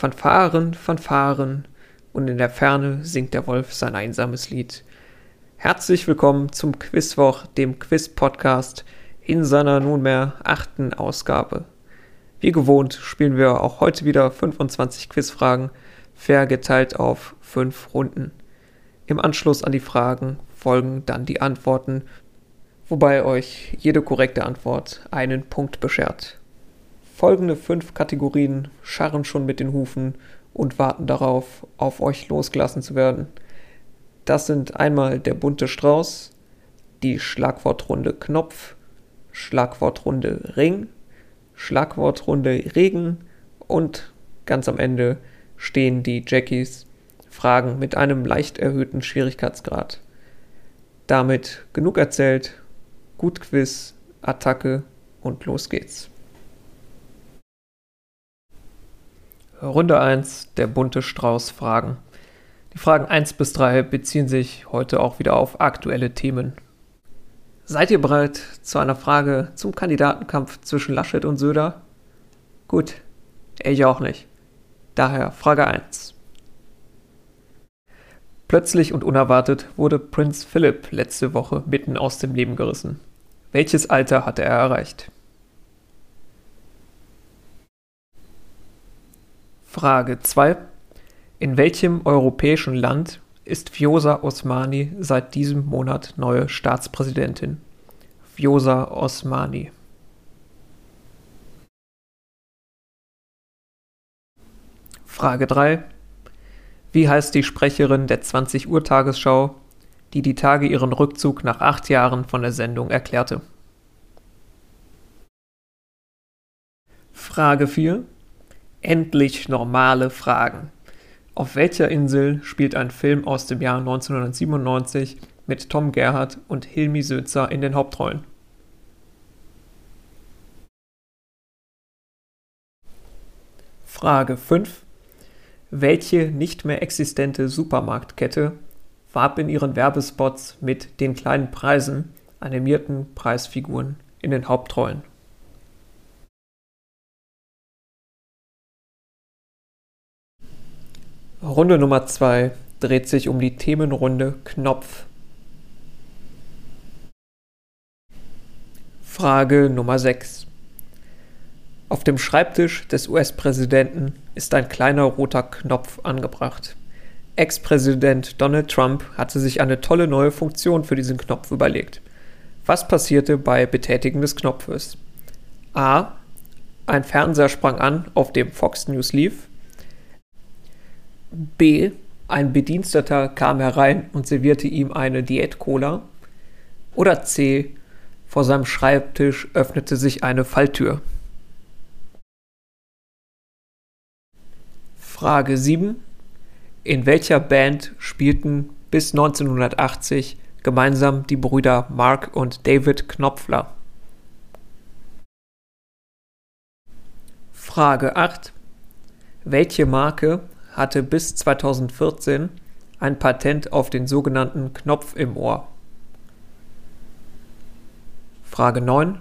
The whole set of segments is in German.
Fanfaren, Fanfaren, und in der Ferne singt der Wolf sein einsames Lied. Herzlich willkommen zum Quizwoch, dem Quiz-Podcast in seiner nunmehr achten Ausgabe. Wie gewohnt spielen wir auch heute wieder 25 Quizfragen, fair geteilt auf fünf Runden. Im Anschluss an die Fragen folgen dann die Antworten, wobei euch jede korrekte Antwort einen Punkt beschert. Folgende fünf Kategorien scharren schon mit den Hufen und warten darauf, auf euch losgelassen zu werden. Das sind einmal der bunte Strauß, die Schlagwortrunde Knopf, Schlagwortrunde Ring, Schlagwortrunde Regen und ganz am Ende stehen die Jackies Fragen mit einem leicht erhöhten Schwierigkeitsgrad. Damit genug erzählt, gut Quiz, Attacke und los geht's. Runde 1, der bunte Strauß Fragen. Die Fragen 1 bis 3 beziehen sich heute auch wieder auf aktuelle Themen. Seid ihr bereit zu einer Frage zum Kandidatenkampf zwischen Laschet und Söder? Gut, ich auch nicht. Daher Frage 1. Plötzlich und unerwartet wurde Prinz Philipp letzte Woche mitten aus dem Leben gerissen. Welches Alter hatte er erreicht? Frage 2. In welchem europäischen Land ist Vjosa Osmani seit diesem Monat neue Staatspräsidentin? Vjosa Osmani. Frage 3. Wie heißt die Sprecherin der 20 Uhr Tagesschau, die die Tage ihren Rückzug nach acht Jahren von der Sendung erklärte? Frage 4. Endlich normale Fragen. Auf welcher Insel spielt ein Film aus dem Jahr 1997 mit Tom Gerhardt und Hilmi Sözer in den Hauptrollen? Frage 5. Welche nicht mehr existente Supermarktkette warb in ihren Werbespots mit den kleinen Preisen animierten Preisfiguren in den Hauptrollen? Runde Nummer 2 dreht sich um die Themenrunde Knopf. Frage Nummer 6. Auf dem Schreibtisch des US-Präsidenten ist ein kleiner roter Knopf angebracht. Ex-Präsident Donald Trump hatte sich eine tolle neue Funktion für diesen Knopf überlegt. Was passierte bei Betätigen des Knopfes? A. Ein Fernseher sprang an, auf dem Fox News lief. B. Ein Bediensteter kam herein und servierte ihm eine Diät-Cola. Oder C. Vor seinem Schreibtisch öffnete sich eine Falltür. Frage 7. In welcher Band spielten bis 1980 gemeinsam die Brüder Mark und David Knopfler? Frage 8. Welche Marke hatte bis 2014 ein Patent auf den sogenannten Knopf im Ohr. Frage 9.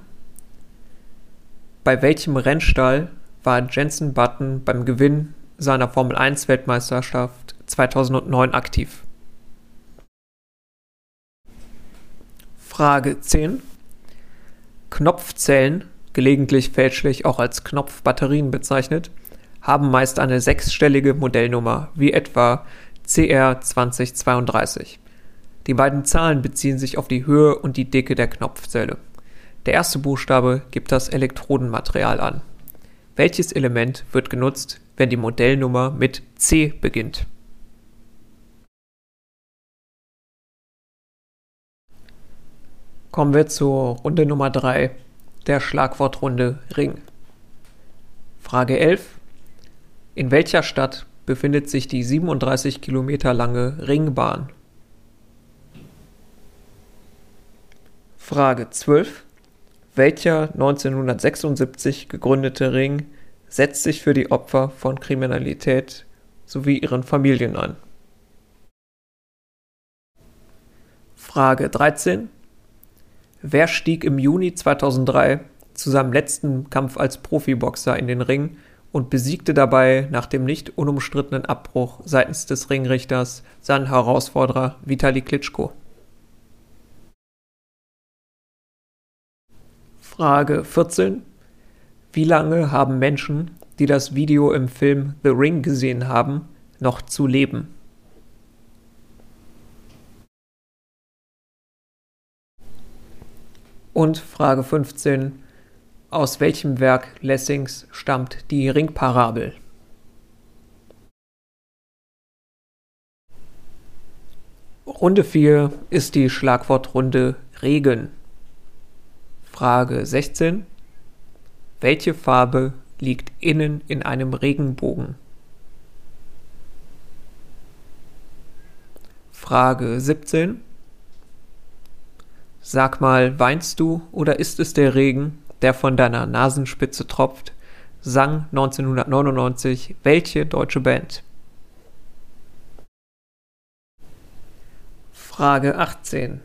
Bei welchem Rennstall war Jensen Button beim Gewinn seiner Formel 1 Weltmeisterschaft 2009 aktiv? Frage 10. Knopfzellen, gelegentlich fälschlich auch als Knopfbatterien bezeichnet, haben meist eine sechsstellige Modellnummer, wie etwa CR2032. Die beiden Zahlen beziehen sich auf die Höhe und die Dicke der Knopfzelle. Der erste Buchstabe gibt das Elektrodenmaterial an. Welches Element wird genutzt, wenn die Modellnummer mit C beginnt? Kommen wir zur Runde Nummer 3, der Schlagwortrunde Ring. Frage 11. In welcher Stadt befindet sich die 37 Kilometer lange Ringbahn? Frage 12. Welcher 1976 gegründete Ring setzt sich für die Opfer von Kriminalität sowie ihren Familien ein? Frage 13. Wer stieg im Juni 2003 zu seinem letzten Kampf als Profiboxer in den Ring und besiegte dabei nach dem nicht unumstrittenen Abbruch seitens des Ringrichters seinen Herausforderer Vitali Klitschko. Frage 14. Wie lange haben Menschen, die das Video im Film The Ring gesehen haben, noch zu leben? Und Frage 15. Aus welchem Werk Lessings stammt die Ringparabel? Runde 4 ist die Schlagwortrunde Regen. Frage 16. Welche Farbe liegt innen in einem Regenbogen? Frage 17. Sag mal, weinst du oder ist es der Regen, der von deiner Nasenspitze tropft? Sang 1999 welche deutsche Band? Frage 18.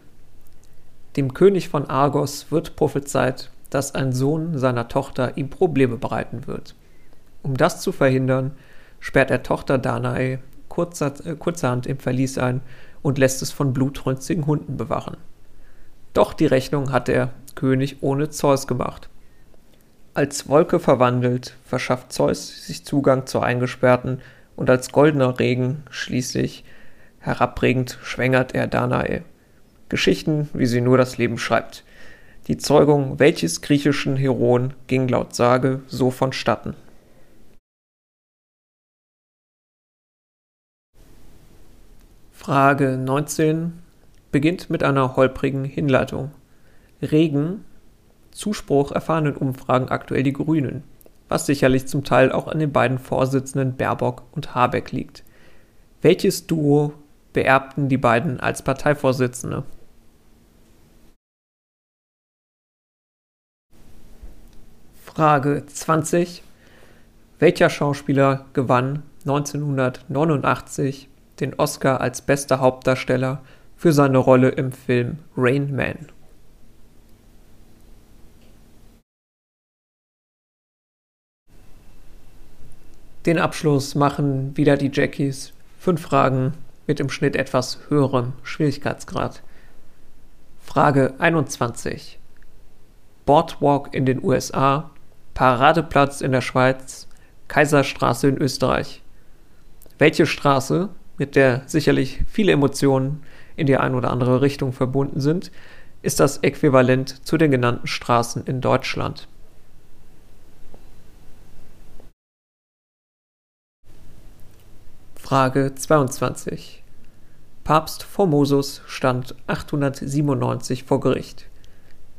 Dem König von Argos wird prophezeit, dass ein Sohn seiner Tochter ihm Probleme bereiten wird. Um das zu verhindern, sperrt er Tochter Danae kurzer, äh, kurzerhand im Verlies ein und lässt es von blutrünstigen Hunden bewachen. Doch die Rechnung hat der König ohne Zeus gemacht. Als Wolke verwandelt, verschafft Zeus sich Zugang zur eingesperrten und als goldener Regen schließlich herabregend schwängert er Danae. Geschichten, wie sie nur das Leben schreibt. Die Zeugung welches griechischen Heroen ging laut Sage so vonstatten. Frage 19 beginnt mit einer holprigen Hinleitung. Regen, Zuspruch erfahren in Umfragen aktuell die Grünen, was sicherlich zum Teil auch an den beiden Vorsitzenden Baerbock und Habeck liegt. Welches Duo beerbten die beiden als Parteivorsitzende? Frage 20. Welcher Schauspieler gewann 1989 den Oscar als bester Hauptdarsteller für seine Rolle im Film Rain Man. Den Abschluss machen wieder die Jackies. Fünf Fragen mit im Schnitt etwas höherem Schwierigkeitsgrad. Frage 21. Boardwalk in den USA, Paradeplatz in der Schweiz, Kaiserstraße in Österreich. Welche Straße, mit der sicherlich viele Emotionen in die eine oder andere Richtung verbunden sind, ist das Äquivalent zu den genannten Straßen in Deutschland. Frage 22. Papst Formosus stand 897 vor Gericht.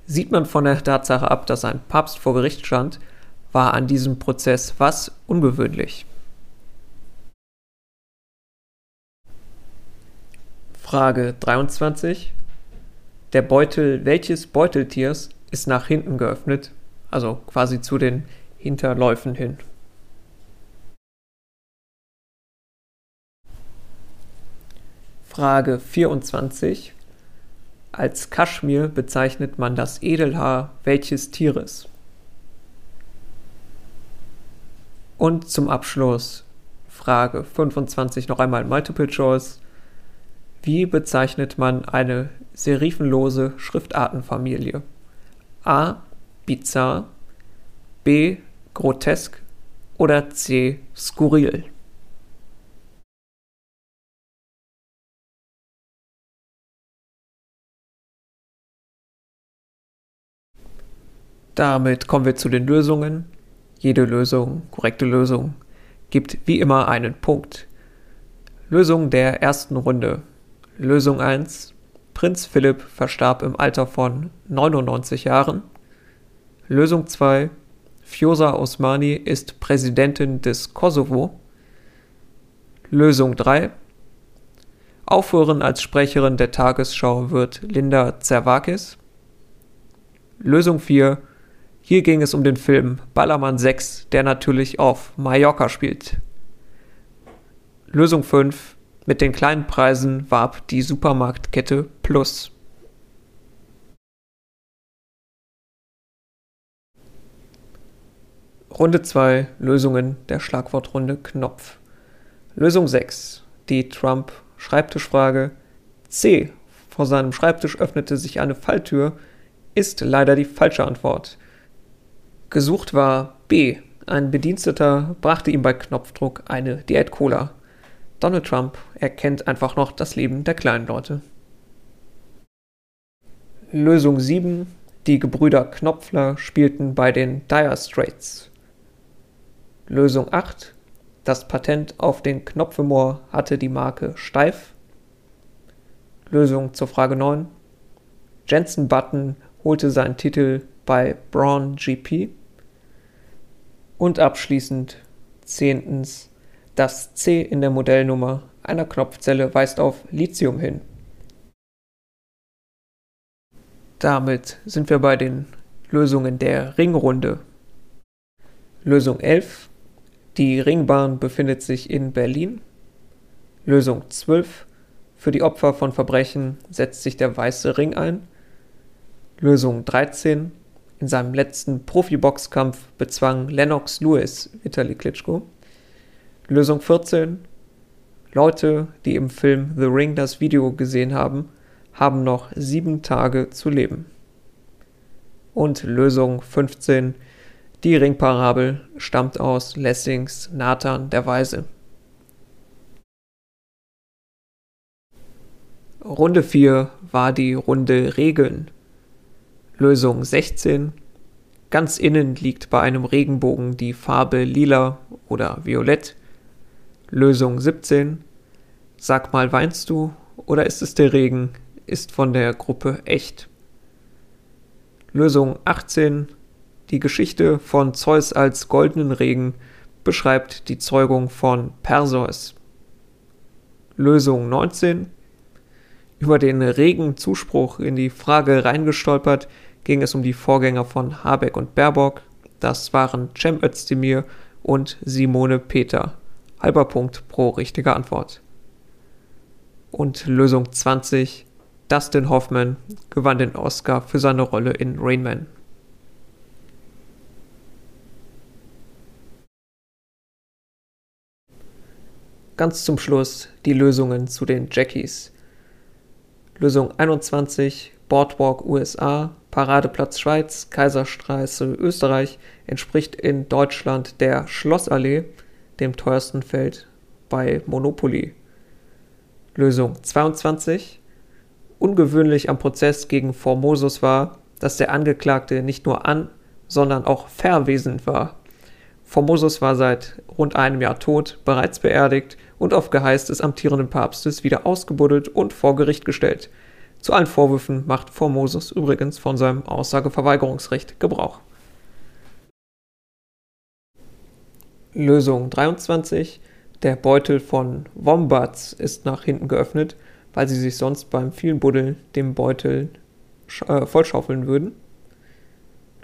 Sieht man von der Tatsache ab, dass ein Papst vor Gericht stand, war an diesem Prozess was ungewöhnlich? Frage 23. Der Beutel welches Beuteltiers ist nach hinten geöffnet, also quasi zu den Hinterläufen hin? Frage 24. Als Kaschmir bezeichnet man das Edelhaar welches Tieres? Und zum Abschluss Frage 25 noch einmal Multiple Choice. Wie bezeichnet man eine serifenlose Schriftartenfamilie? A. Bizarr, B. Grotesk oder C. Skurril? Damit kommen wir zu den Lösungen. Jede Lösung, korrekte Lösung, gibt wie immer einen Punkt. Lösung der ersten Runde. Lösung 1. Prinz Philipp verstarb im Alter von 99 Jahren. Lösung 2. Fjosa Osmani ist Präsidentin des Kosovo. Lösung 3. Aufhören als Sprecherin der Tagesschau wird Linda Zervakis. Lösung 4. Hier ging es um den Film Ballermann 6, der natürlich auf Mallorca spielt. Lösung 5. Mit den kleinen Preisen warb die Supermarktkette Plus. Runde 2 Lösungen der Schlagwortrunde Knopf. Lösung 6. Die Trump-Schreibtischfrage. C. Vor seinem Schreibtisch öffnete sich eine Falltür, ist leider die falsche Antwort. Gesucht war B. Ein Bediensteter brachte ihm bei Knopfdruck eine Diät Cola. Donald Trump erkennt einfach noch das Leben der kleinen Leute. Lösung 7. Die Gebrüder Knopfler spielten bei den Dire Straits. Lösung 8. Das Patent auf den Knopfemor hatte die Marke Steif. Lösung zur Frage 9. Jensen Button holte seinen Titel bei Braun GP. Und abschließend zehntens. Das C in der Modellnummer einer Knopfzelle weist auf Lithium hin. Damit sind wir bei den Lösungen der Ringrunde. Lösung 11. Die Ringbahn befindet sich in Berlin. Lösung 12. Für die Opfer von Verbrechen setzt sich der Weiße Ring ein. Lösung 13. In seinem letzten Profiboxkampf bezwang Lennox Lewis Vitali Klitschko. Lösung 14. Leute, die im Film The Ring das Video gesehen haben, haben noch sieben Tage zu leben. Und Lösung 15. Die Ringparabel stammt aus Lessings Nathan der Weise. Runde 4 war die Runde Regeln. Lösung 16. Ganz innen liegt bei einem Regenbogen die Farbe lila oder violett. Lösung 17. Sag mal, weinst du oder ist es der Regen? Ist von der Gruppe echt. Lösung 18. Die Geschichte von Zeus als goldenen Regen beschreibt die Zeugung von Perseus. Lösung 19. Über den regen Zuspruch in die Frage reingestolpert ging es um die Vorgänger von Habeck und Baerbock. Das waren Cem Özdemir und Simone Peter. Halber Punkt pro richtige Antwort. Und Lösung 20. Dustin Hoffman gewann den Oscar für seine Rolle in Rain Man. Ganz zum Schluss die Lösungen zu den Jackies. Lösung 21 Boardwalk USA, Paradeplatz Schweiz, Kaiserstraße Österreich entspricht in Deutschland der Schlossallee, dem teuersten Feld bei Monopoly. Lösung 22 Ungewöhnlich am Prozess gegen Formosus war, dass der Angeklagte nicht nur an, sondern auch verwesend war. Formosus war seit rund einem Jahr tot, bereits beerdigt und auf Geheiß des amtierenden Papstes wieder ausgebuddelt und vor Gericht gestellt. Zu allen Vorwürfen macht Formosus übrigens von seinem Aussageverweigerungsrecht Gebrauch. Lösung 23. Der Beutel von Wombats ist nach hinten geöffnet, weil sie sich sonst beim vielen Buddeln den Beutel äh, vollschaufeln würden.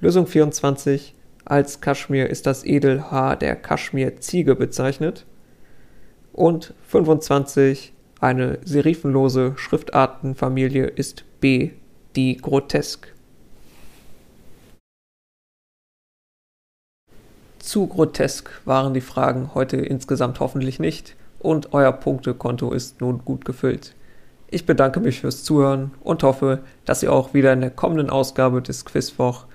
Lösung 24. Als Kaschmir ist das Edelhaar der Kaschmir-Ziege bezeichnet. Und 25. Eine serifenlose Schriftartenfamilie ist B, die grotesk. Zu grotesk waren die Fragen heute insgesamt hoffentlich nicht und euer Punktekonto ist nun gut gefüllt. Ich bedanke mich fürs Zuhören und hoffe, dass ihr auch wieder in der kommenden Ausgabe des Quizwoch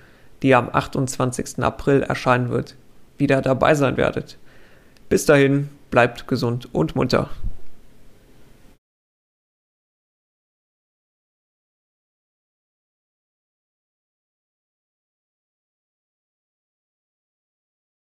die am 28. April erscheinen wird, wieder dabei sein werdet. Bis dahin, bleibt gesund und munter.